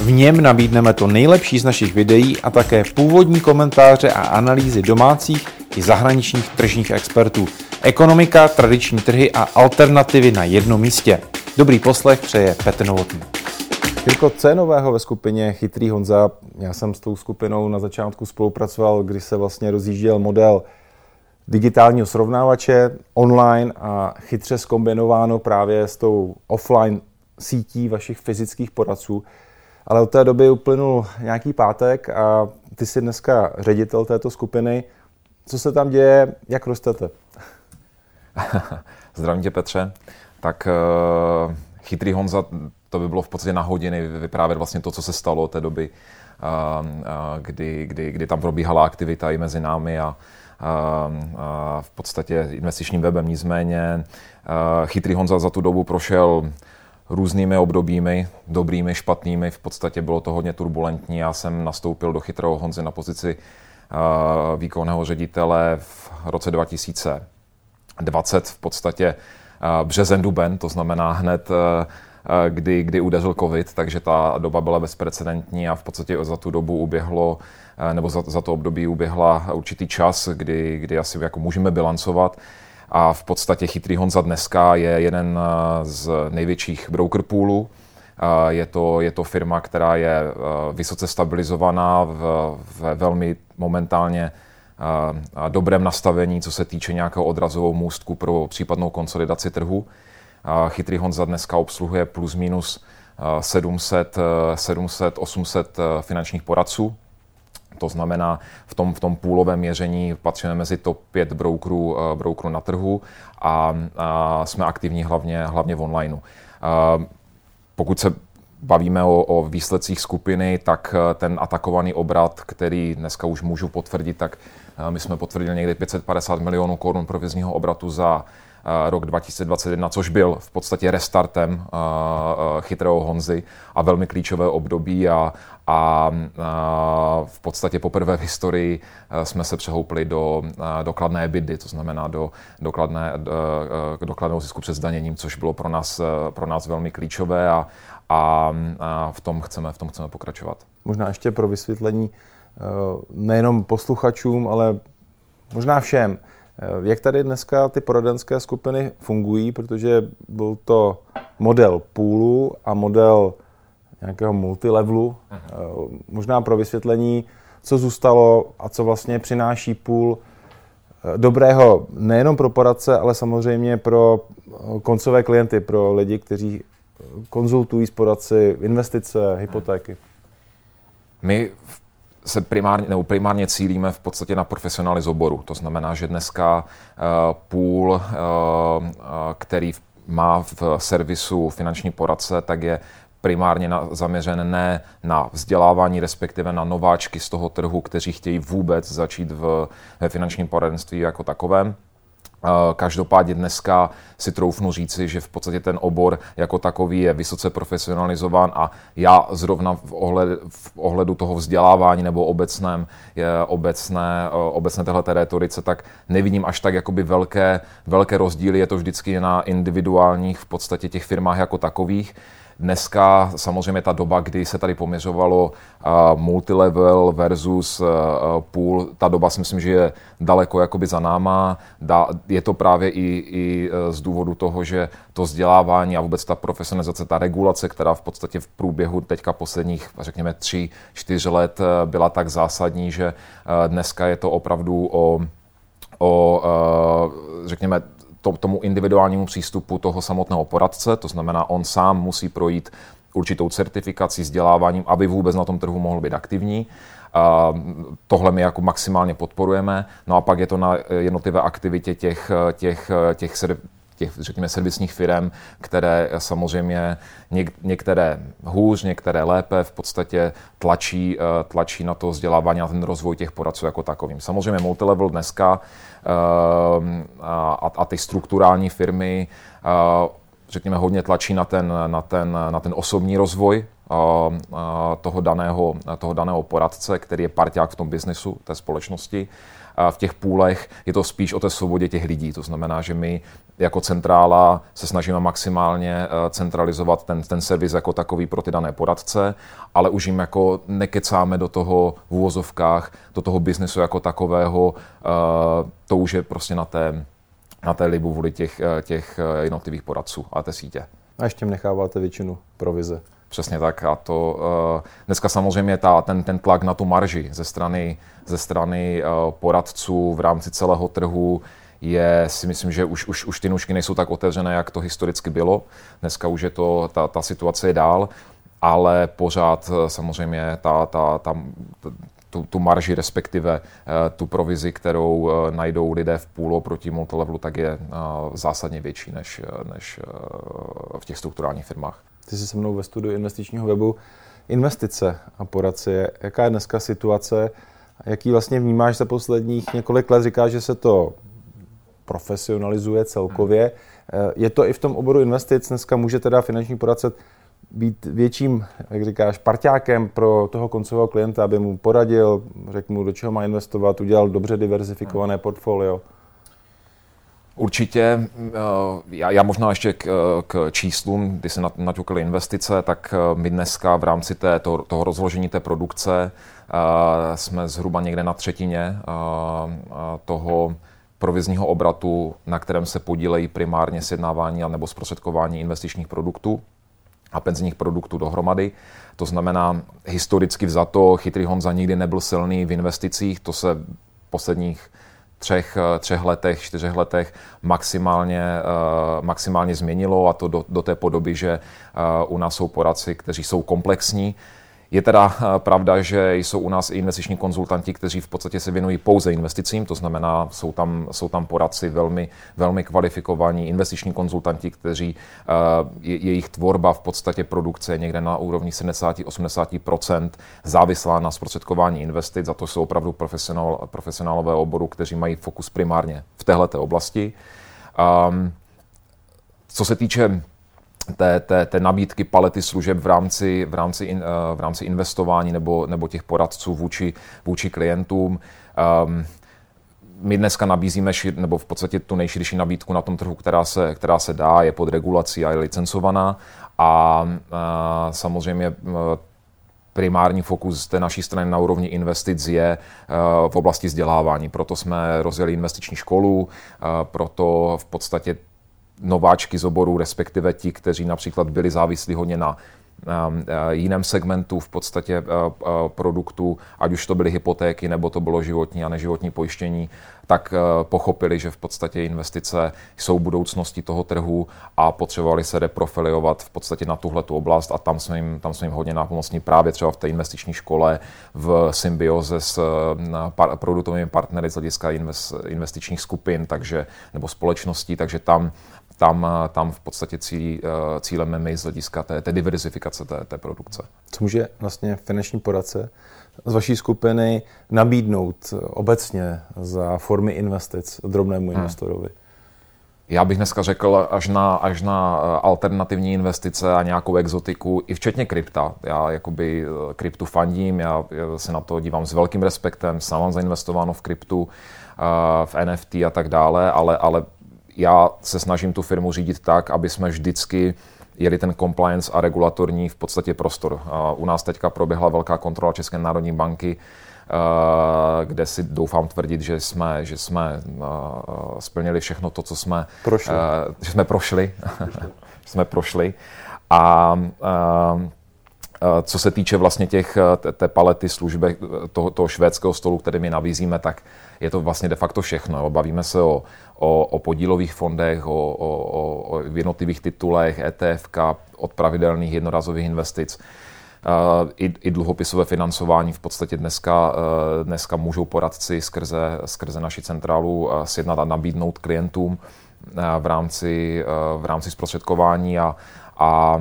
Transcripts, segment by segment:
V něm nabídneme to nejlepší z našich videí a také původní komentáře a analýzy domácích i zahraničních tržních expertů. Ekonomika, tradiční trhy a alternativy na jednom místě. Dobrý poslech přeje Petr Novotný. Jirko, co je nového ve skupině Chytrý Honza? Já jsem s tou skupinou na začátku spolupracoval, kdy se vlastně rozjížděl model digitálního srovnávače online a chytře skombinováno právě s tou offline sítí vašich fyzických poradců. Ale od té doby uplynul nějaký pátek a ty jsi dneska ředitel této skupiny. Co se tam děje, jak rostete? Zdravím tě Petře. Tak uh, chytrý Honza, to by bylo v podstatě na hodiny vyprávět vlastně to, co se stalo od té doby, uh, uh, kdy, kdy, kdy tam probíhala aktivita i mezi námi a, v podstatě investičním webem. Nicméně chytrý Honza za tu dobu prošel různými obdobími, dobrými, špatnými. V podstatě bylo to hodně turbulentní. Já jsem nastoupil do chytrého Honzy na pozici výkonného ředitele v roce 2020 v podstatě březen, duben, to znamená hned kdy, kdy udeřil covid, takže ta doba byla bezprecedentní a v podstatě za tu dobu uběhlo, nebo za, za to období uběhla určitý čas, kdy, kdy asi jako můžeme bilancovat. A v podstatě Chytrý Honza dneska je jeden z největších broker poolů. Je to, je to firma, která je vysoce stabilizovaná v, v velmi momentálně dobrém nastavení, co se týče nějakého odrazovou můstku pro případnou konsolidaci trhu. Chytrý Honza dneska obsluhuje plus minus 700, 700 800 finančních poradců. To znamená, v tom, v tom půlovém měření patříme mezi top 5 brokerů, eh, brokerů na trhu a, a jsme aktivní hlavně, hlavně v onlineu. Pokud se bavíme o, o výsledcích skupiny, tak eh, ten atakovaný obrat, který dneska už můžu potvrdit, tak eh, my jsme potvrdili někdy 550 milionů korun provizního obratu za rok 2021, což byl v podstatě restartem chytrého Honzy a velmi klíčové období a, a, v podstatě poprvé v historii jsme se přehoupli do dokladné bidy, to znamená do dokladné, dokladného zisku před zdaněním, což bylo pro nás, pro nás velmi klíčové a, a, v, tom chceme, v tom chceme pokračovat. Možná ještě pro vysvětlení e, nejenom posluchačům, ale možná všem. Eh, jak tady dneska ty poradenské skupiny fungují, protože byl to model půlu a model nějakého multilevelu. Eh, možná pro vysvětlení, co zůstalo a co vlastně přináší půl eh, dobrého nejenom pro poradce, ale samozřejmě pro koncové klienty, pro lidi, kteří konzultují s poradci investice, hypotéky. My v se primárně, nebo primárně cílíme v podstatě na profesionály z oboru. To znamená, že dneska uh, půl, uh, který má v servisu finanční poradce, tak je primárně na, zaměřen ne na vzdělávání, respektive na nováčky z toho trhu, kteří chtějí vůbec začít v, ve finančním poradenství jako takovém, Eh, každopádně dneska si troufnu říci, že v podstatě ten obor jako takový je vysoce profesionalizován a já zrovna v, ohled, v ohledu toho vzdělávání nebo obecném, je obecné, eh, obecné téhleté retorice, tak nevidím až tak jakoby velké, velké rozdíly. Je to vždycky na individuálních v podstatě těch firmách jako takových. Dneska samozřejmě ta doba, kdy se tady poměřovalo uh, multilevel versus uh, pool, ta doba si myslím, že je daleko jakoby za náma. Je to právě i, i z důvodu toho, že to vzdělávání a vůbec ta profesionalizace, ta regulace, která v podstatě v průběhu teďka posledních, řekněme, tři, čtyři let byla tak zásadní, že dneska je to opravdu o o, řekněme, to, tomu individuálnímu přístupu toho samotného poradce, to znamená, on sám musí projít určitou certifikací, vzděláváním, aby vůbec na tom trhu mohl být aktivní. A tohle my jako maximálně podporujeme. No a pak je to na jednotlivé aktivitě těch, těch, těch, těch, řekněme, servisních firm, které samozřejmě něk, některé hůř, některé lépe v podstatě tlačí, tlačí na to vzdělávání a ten rozvoj těch poradců jako takovým. Samozřejmě multilevel dneska a, a ty strukturální firmy řekněme, hodně tlačí na ten, na ten, na ten osobní rozvoj toho daného, toho daného poradce, který je parťák v tom biznesu, té společnosti. V těch půlech je to spíš o té svobodě těch lidí. To znamená, že my jako centrála se snažíme maximálně e, centralizovat ten, ten servis jako takový pro ty dané poradce, ale už jim jako nekecáme do toho v úvozovkách, do toho biznesu jako takového. E, to už je prostě na té, na té libu vůli těch, e, těch jednotlivých poradců a té sítě. A ještě necháváte většinu provize. Přesně tak. A to uh, dneska samozřejmě ta, ten, ten tlak na tu marži ze strany, ze strany uh, poradců v rámci celého trhu je, si myslím, že už, už, už ty nůžky nejsou tak otevřené, jak to historicky bylo. Dneska už je to, ta, ta situace je dál, ale pořád uh, samozřejmě ta, ta, ta, tu, tu marži, respektive tu provizi, kterou najdou lidé v půlu proti multilevelu, tak je zásadně větší než, než v těch strukturálních firmách ty jsi se mnou ve studiu investičního webu, investice a poradce. Jaká je dneska situace? Jaký vlastně vnímáš za posledních několik let? Říkáš, že se to profesionalizuje celkově. Je to i v tom oboru investic. Dneska může teda finanční poradce být větším, jak říkáš, parťákem pro toho koncového klienta, aby mu poradil, řekl mu, do čeho má investovat, udělal dobře diverzifikované portfolio. Určitě, eh, já, já možná ještě k, k číslům, kdy se naťukaly investice, tak eh, my dneska v rámci té, to, toho rozložení té produkce eh, jsme zhruba někde na třetině toho provizního obratu, na kterém se podílejí primárně sjednávání nebo zprostředkování investičních produktů a penzijních produktů dohromady. To znamená, historicky vzato, chytrý Honza nikdy nebyl silný v investicích, to se posledních třech, eh, třech letech, čtyřech letech maximálně, uh, maximálně změnilo a to do, do té podoby, že uh, u nás jsou poradci, kteří jsou komplexní, je teda eh, pravda, že jsou u nás i investiční konzultanti, kteří v podstatě se věnují pouze investicím, to znamená, jsou tam, jsou tam poradci velmi, velmi kvalifikovaní investiční konzultanti, kteří eh, je, jejich tvorba v podstatě produkce je někde na úrovni 70-80% závislá na zprostředkování investic, za to jsou opravdu profesionál, profesionálové oboru, kteří mají fokus primárně v této oblasti. Um, co se týče té, té, té nabídky palety služeb v rámci, v rámci, in, eh, v rámci investování nebo, nebo těch poradců vůči, vůči klientům. Um, my dneska nabízíme, šir, nebo v podstatě tu nejširší nabídku na tom trhu, která se, která se dá, je pod regulací a je licencovaná. A, a eh, samozřejmě eh, primární fokus té naší strany na úrovni investic je v oblasti vzdělávání. Proto jsme rozjeli investiční školu, proto v podstatě nováčky z oboru, respektive ti, kteří například byli závislí hodně na um, eh, jiném segmentu v podstatě uh, produktu, ať už to byly hypotéky nebo to bylo životní a neživotní pojištění, tak pochopili, že v podstatě investice jsou budoucností toho trhu a potřebovali se reprofiliovat v podstatě na tuhle tu oblast a tam jsme jim, tam jsme jim hodně nápomocní právě třeba v té investiční škole v symbioze s par, produktovými partnery z hlediska invest, investičních skupin takže, nebo společností, takže tam tam, tam v podstatě cílí, eh, cílem my z hlediska té, té diverzifikace té, té produkce. Co může vlastně finanční poradce z vaší skupiny nabídnout obecně za formy investic drobnému hmm. investorovi? Já bych dneska řekl až na, až na eh, alternativní investice a nějakou exotiku, i včetně krypta. Já jakoby eh, kryptu fandím, já se na to dívám s velkým respektem, sám mám zainvestováno v kryptu, v NFT a tak dále, ale, ale já se snažím tu firmu řídit tak, aby jsme vždycky jeli ten compliance a regulatorní v podstatě prostor. U nás teďka proběhla velká kontrola České národní banky, kde si doufám tvrdit, že jsme, že jsme splnili všechno to, co jsme prošli. Že jsme prošli. jsme prošli. A, co se týče vlastně těch, té palety služby toho, toho švédského stolu, který my nabízíme, tak je to vlastně de facto všechno. Bavíme se o o, o podílových fondech, o, o, o jednotlivých titulech, ETF, od pravidelných jednorazových investic. Uh, i, i dluhopisové financování v podstatě dneska, dneska můžou poradci skrze, skrze naši centrálu sjednat a nabídnout klientům. v rámci, v rámci zprostředkování a, a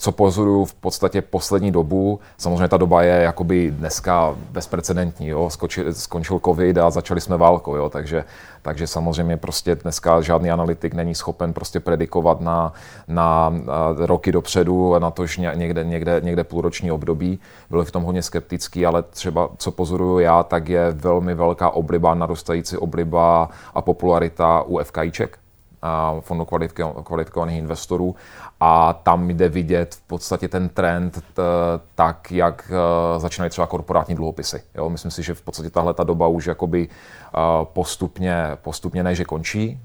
co pozoruju v podstatě poslední dobu, samozřejmě ta doba je jakoby dneska bezprecedentní, jo? Skočil, skončil covid a začali jsme válkou, jo? Takže, takže samozřejmě prostě dneska žádný analytik není schopen prostě predikovat na, na, roky dopředu, na to, že někde, někde, někde půlroční období. Byl v tom hodně skeptický, ale třeba co pozoruju já, tak je velmi velká obliba, narůstající obliba a popularita u FKIček fondu kvalifikovaných investorů a tam jde vidět v podstatě ten trend t, tak, jak uh, začínají třeba korporátní dluhopisy. Jo? Myslím si, že v podstatě tahle ta doba už jakoby uh, postupně, postupně ne, že končí,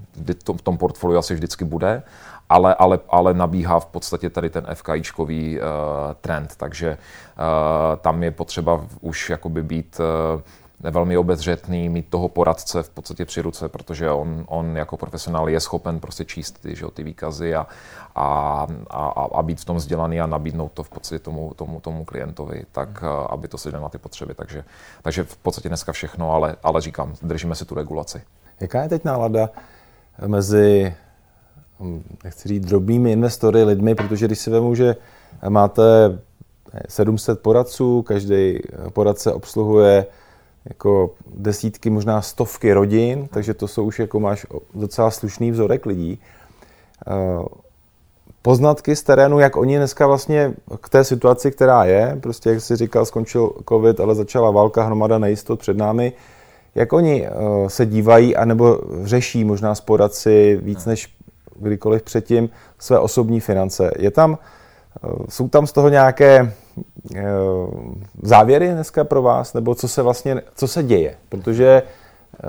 v tom portfoliu asi vždycky bude, ale, ale, ale nabíhá v podstatě tady ten FKIčkový uh, trend, takže uh, tam je potřeba už jakoby být uh, velmi obezřetný, mít toho poradce v podstatě při ruce, protože on, on jako profesionál je schopen prostě číst ty, že, ty výkazy a, a, a, a být v tom vzdělaný a nabídnout to v podstatě tomu, tomu, tomu klientovi, tak aby to sedlo na ty potřeby. Takže, takže v podstatě dneska všechno, ale, ale říkám, držíme si tu regulaci. Jaká je teď nálada mezi, nechci říct, drobnými investory, lidmi, protože když si vemu, že máte 700 poradců, každý poradce obsluhuje jako desítky, možná stovky rodin, takže to jsou už jako máš docela slušný vzorek lidí. Eh, poznatky z terénu, jak oni dneska vlastně k té situaci, která je, prostě jak jsi říkal, skončil covid, ale začala válka, hromada nejistot před námi, jak oni eh, se dívají, anebo řeší možná s poradci víc než kdykoliv předtím své osobní finance. Je tam, eh, jsou tam z toho nějaké závěry dneska pro vás, nebo co se vlastně, co se děje? Protože eh,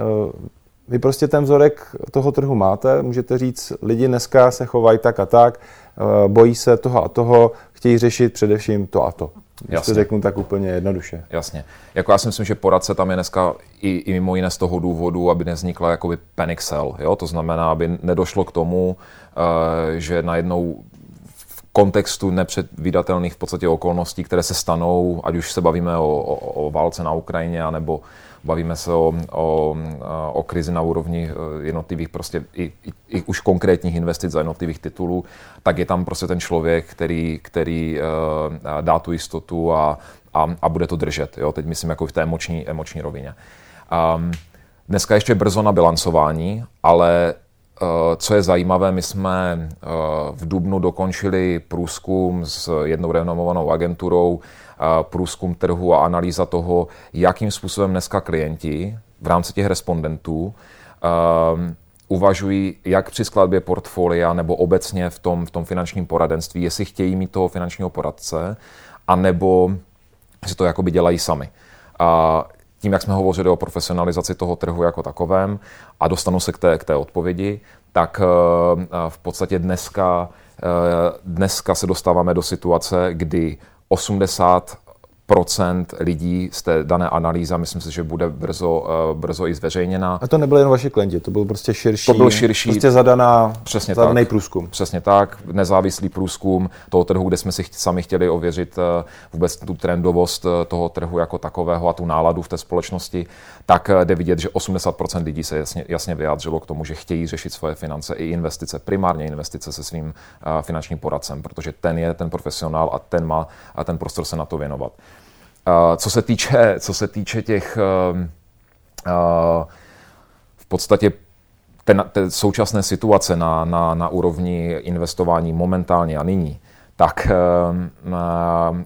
vy prostě ten vzorek toho trhu máte, můžete říct, lidi dneska se chovají tak a tak, eh, bojí se toho a toho, chtějí řešit především to a to. Jasně. řeknu tak úplně jednoduše. Jasně. Jako já si myslím, že poradce tam je dneska i, i mimo jiné z toho důvodu, aby nevznikla jakoby panic sell. Jo? To znamená, aby nedošlo k tomu, že najednou kontextu nepředvídatelných v podstatě okolností, které se stanou, ať už se bavíme o, o, o válce na Ukrajině, anebo bavíme se o, o, o krizi na úrovni eh, jednotlivých prostě i, i, i už konkrétních investic za jednotlivých titulů, tak je tam prostě ten člověk, který, který uh, dá tu jistotu a, a, a bude to držet. Jo? Teď myslím jako v té emoční, emoční rovině. Um, dneska ještě brzo na bilancování, ale co je zajímavé, my jsme eh, v Dubnu dokončili průzkum s jednou renomovanou agenturou, eh, průzkum trhu a analýza toho, jakým způsobem dneska klienti v rámci těch respondentů uvažují jak při skladbě portfolia nebo obecně v tom, v tom finančním poradenství, jestli chtějí mít toho finančního poradce, anebo si to jakoby dělají sami. A tím, jak jsme hovořili o profesionalizaci toho trhu jako takovém a dostanu se k té, k té odpovědi, tak eh, v podstatě dneska, eh, dneska se dostáváme do situace, kdy 80 procent lidí z té dané analýzy, myslím si, že bude brzo, uh, brzo i zveřejněna. A to nebyly jen vaši klienti, to byl prostě širší, to byl širší prostě zadaná, přesně zadaný tak, průzkum. Přesně tak, nezávislý průzkum toho trhu, kde jsme si sami chtěli ověřit uh, vůbec tu trendovost uh, toho trhu jako takového a tu náladu v té společnosti, tak jde vidět, že 80% lidí se jasně, jasně vyjádřilo k tomu, že chtějí řešit svoje finance i investice, primárně investice se svým finančním poradcem, protože ten je ten profesionál a ten má ten prostor se na to věnovat. Co se týče, co se týče těch ehm, v podstatě ten, ten současné situace na, na, na úrovni investování momentálně a nyní, tak ehm,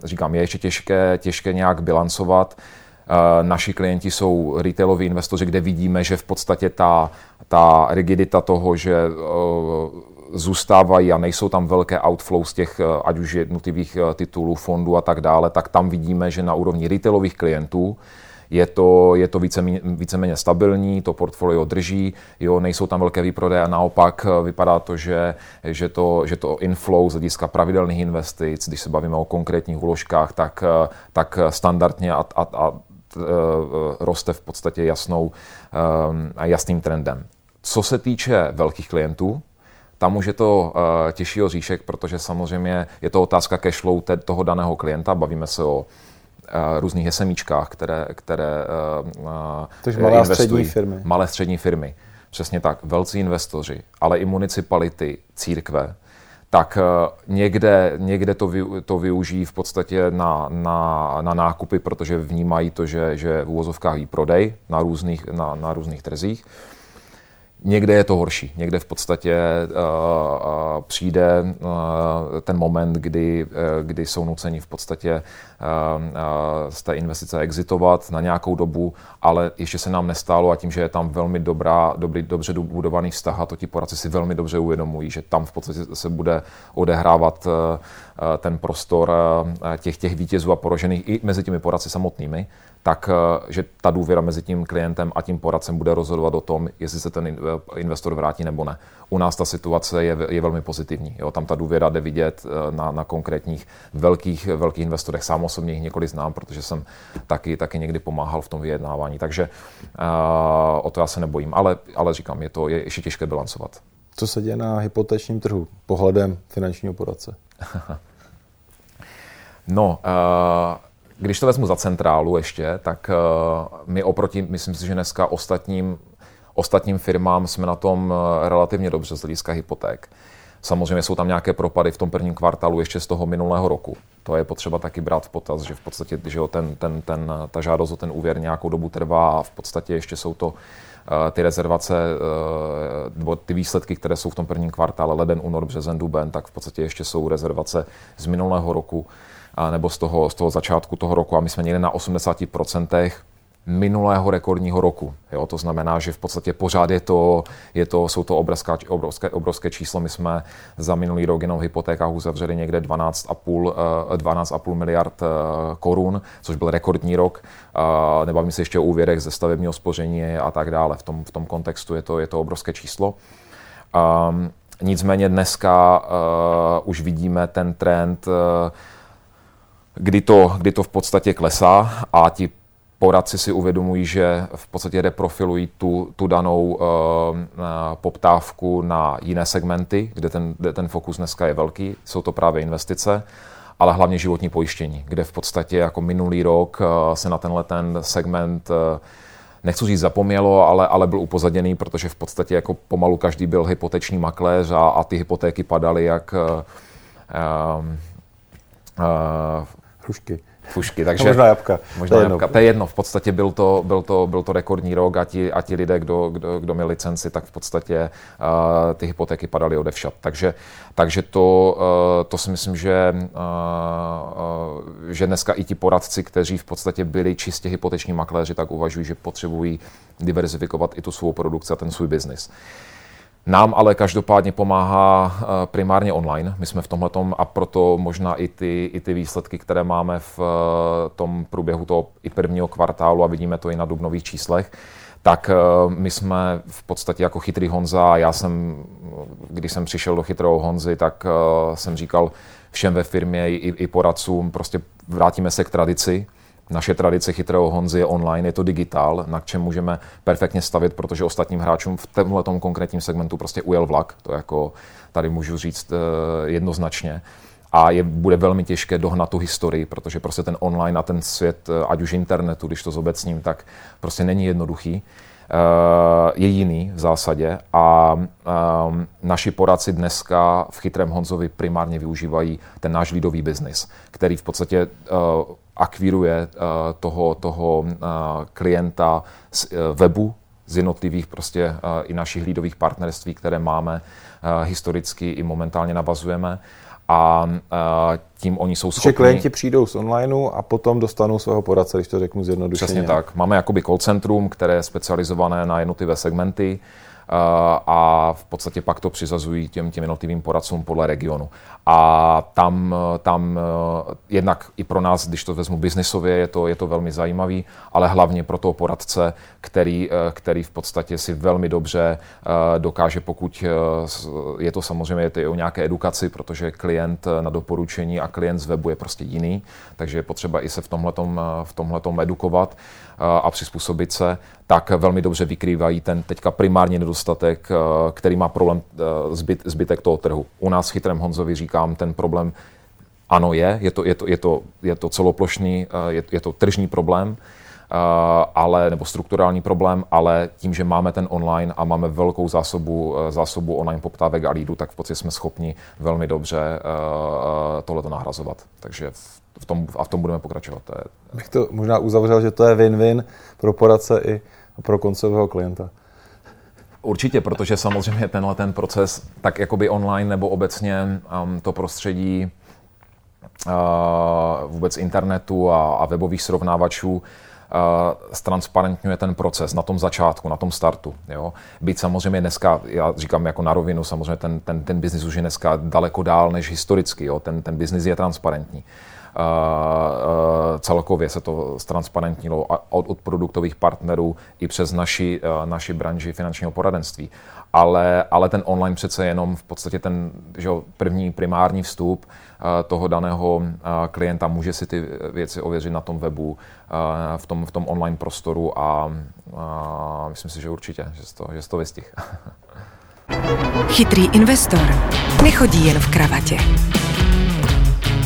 říkám, je ještě těžké, těžké nějak bilancovat. Naši klienti jsou retailoví investoři, kde vidíme, že v podstatě ta, ta rigidita toho, že zůstávají a nejsou tam velké outflow z těch, eh, ať už jednotlivých eh, titulů, fondů a tak dále, tak tam vidíme, že na úrovni retailových klientů je to, je to víceméně, víceméně stabilní, to portfolio drží, jo, nejsou tam velké výprodeje a naopak eh, vypadá to, že, že, to, že to inflow z hlediska pravidelných investic, když se bavíme o konkrétních úložkách, tak, tak standardně a, a, a roste v podstatě jasnou, jasným trendem. Co se týče velkých klientů, tam už je to uh, těžší oříšek, protože samozřejmě je to otázka cashflow toho daného klienta. Bavíme se o uh, různých SMIčkách, které, které uh, malé investují. střední firmy. Malé střední firmy. přesně tak, velcí investoři, ale i municipality, církve, tak eh, někde, někde to, vy, to využijí v podstatě na, na, na nákupy, protože vnímají to, že, že v úvozovkách jí prodej na různých, na, na různých trzích. Někde je to horší. Někde v podstatě uh, uh, přijde uh, ten moment, kdy, uh, kdy jsou nuceni v podstatě z té investice exitovat na nějakou dobu, ale ještě se nám nestálo a tím, že je tam velmi dobrá, dobrý, dobře budovaný vztah a to ti poradci si velmi dobře uvědomují, že tam v podstatě se bude odehrávat uh, ten prostor těch, těch vítězů a porožených i mezi těmi poradci samotnými, tak eh, že ta důvěra mezi tím klientem a tím poradcem bude rozhodovat o tom, jestli se ten investor vrátí nebo ne. U nás ta situace je, je velmi pozitivní. Jo? Tam ta důvěra jde vidět eh, na, na konkrétních velkých, velkých investorech. Sám osobně jich několik znám, protože jsem taky, taky někdy pomáhal v tom vyjednávání. Takže uh, o to já se nebojím. Ale, ale říkám, je to je ještě těžké bilancovat. Co se děje na hypotečním trhu pohledem finančního poradce? no, uh, když to vezmu za centrálu ještě, tak uh, my oproti, myslím si, že dneska ostatním, ostatním firmám jsme na tom relativně dobře z hlediska hypoték. Samozřejmě jsou tam nějaké propady v tom prvním kvartálu ještě z toho minulého roku. To je potřeba taky brát v potaz, že v podstatě že jo, ten, ten, ten, ta žádost o ten úvěr nějakou dobu trvá a v podstatě ještě jsou to uh, ty rezervace, nebo ty výsledky, které jsou v tom prvním kvartále, leden, únor, březen, duben, tak v podstatě ještě jsou rezervace z minulého roku nebo z toho, z toho začátku toho roku a my jsme někde na 80% minulého rekordního roku. Jo, to znamená, že v podstatě pořád je to, je to, jsou to obrovská, obrovské, obrovské číslo. My jsme za minulý rok jenom v hypotékách uzavřeli někde 12,5 12 eh, miliard eh, korun, což byl rekordní rok. Nebavím se ještě o úvěrech ze stavebního spoření a tak dále. V tom, v tom kontextu je to, je to obrovské číslo. Um, nicméně dneska uh, už vidíme ten trend uh, kdy to, kdy to v podstatě klesá a ti poradci si uvědomují, že v podstatě reprofilují tu, tu danou uh, poptávku na jiné segmenty, kde ten, kde ten fokus dneska je velký. Jsou to právě investice, ale hlavně životní pojištění, kde v podstatě jako minulý rok uh, se na tenhle ten segment uh, nechci říct zapomnělo, ale, ale byl upozaděný, protože v podstatě jako pomalu každý byl hypoteční makléř a, a ty hypotéky padaly jak uh, uh, Hrušky. Fušky, takže... možná jabka. Možná to jabka. To je jedno. V podstatě byl to, byl to, byl to rekordní rok a ti, a ti lidé, kdo, kdo, kdo měl licenci, tak v podstatě uh, ty hypotéky padaly odevšat. Takže, takže to, uh, to si myslím, že, uh, uh, že dneska i ti poradci, kteří v podstatě byli čistě hypoteční makléři, tak uvažují, že potřebují diverzifikovat i tu svou produkci a ten svůj biznis. Uh, nám ale každopádně pomáhá eh, primárně online. My jsme v tomhle a proto možná i ty, i ty výsledky, které máme v eh, tom průběhu toho i prvního kvartálu a vidíme to i na dubnových číslech, tak eh, my jsme v podstatě jako chytrý Honza, já jsem, když jsem přišel do chytrého Honzy, tak jsem říkal všem ve firmě i, i poradcům, prostě vrátíme se k tradici, naše tradice chytrého Honzy je online, je to digitál, na čem můžeme perfektně stavit, protože ostatním hráčům v tomhle konkrétním segmentu prostě ujel vlak. To jako tady můžu říct eh, jednoznačně a je, bude velmi těžké dohnat tu historii, protože prostě ten online a ten svět, eh, ať už internetu, když to zobecním, tak prostě není jednoduchý. Eh, je jiný v zásadě a um, naši poradci dneska v Chytrém Honzovi primárně využívají ten náš lidový biznis, který v podstatě uh, akvíruje uh, toho, toho klienta z webu, z jednotlivých prostě i našich lídových partnerství, které máme historicky i momentálně navazujeme a tím oni jsou schopni... Že klienti přijdou z onlineu a potom dostanou svého poradce, když to řeknu zjednodušeně. Přesně tak. Máme jakoby call centrum, které je specializované na jednotlivé segmenty a v podstatě pak to přizazují těm, těm jednotlivým poradcům podle regionu. A tam, tam jednak i pro nás, když to vezmu biznisově, je to, je to velmi zajímavý, ale hlavně pro toho poradce, který, který v podstatě si velmi dobře dokáže, pokud je to samozřejmě je to o nějaké edukaci, protože klient na doporučení a klient z webu je prostě jiný, takže je potřeba i se v tomhletom, v tomhletom edukovat a přizpůsobit se, tak velmi dobře vykrývají ten teďka primární nedostatek, který má problém zbyt, zbytek toho trhu. U nás v Chytrém Honzovi říkám, ten problém ano je, je to, je to, je to, je to celoplošný, je, je to tržní problém, ale, nebo strukturální problém, ale tím, že máme ten online a máme velkou zásobu, zásobu online poptávek a lídů, tak v podstatě jsme schopni velmi dobře tohle nahrazovat. Takže v tom, a v tom budeme pokračovat. To je... Bych to možná uzavřel, že to je win-win pro poradce i pro koncového klienta. Určitě, protože samozřejmě tenhle ten proces, tak jakoby online nebo obecně um, to prostředí uh, vůbec internetu a, a webových srovnávačů uh, ztransparentňuje ten proces na tom začátku, na tom startu. Jo. Byť samozřejmě dneska, já říkám jako na rovinu, samozřejmě ten, ten, ten biznis už je dneska daleko dál než historicky. Jo. Ten, ten biznis je transparentní celkově se to ztransparentnilo od, od produktových partnerů i přes naši, naši branži finančního poradenství. Ale, ale ten online přece jenom v podstatě ten že první primární vstup toho daného klienta může si ty věci ověřit na tom webu, v tom, v tom online prostoru a, a myslím si, že určitě, že to, že to vystih. Chytrý investor nechodí jen v kravatě.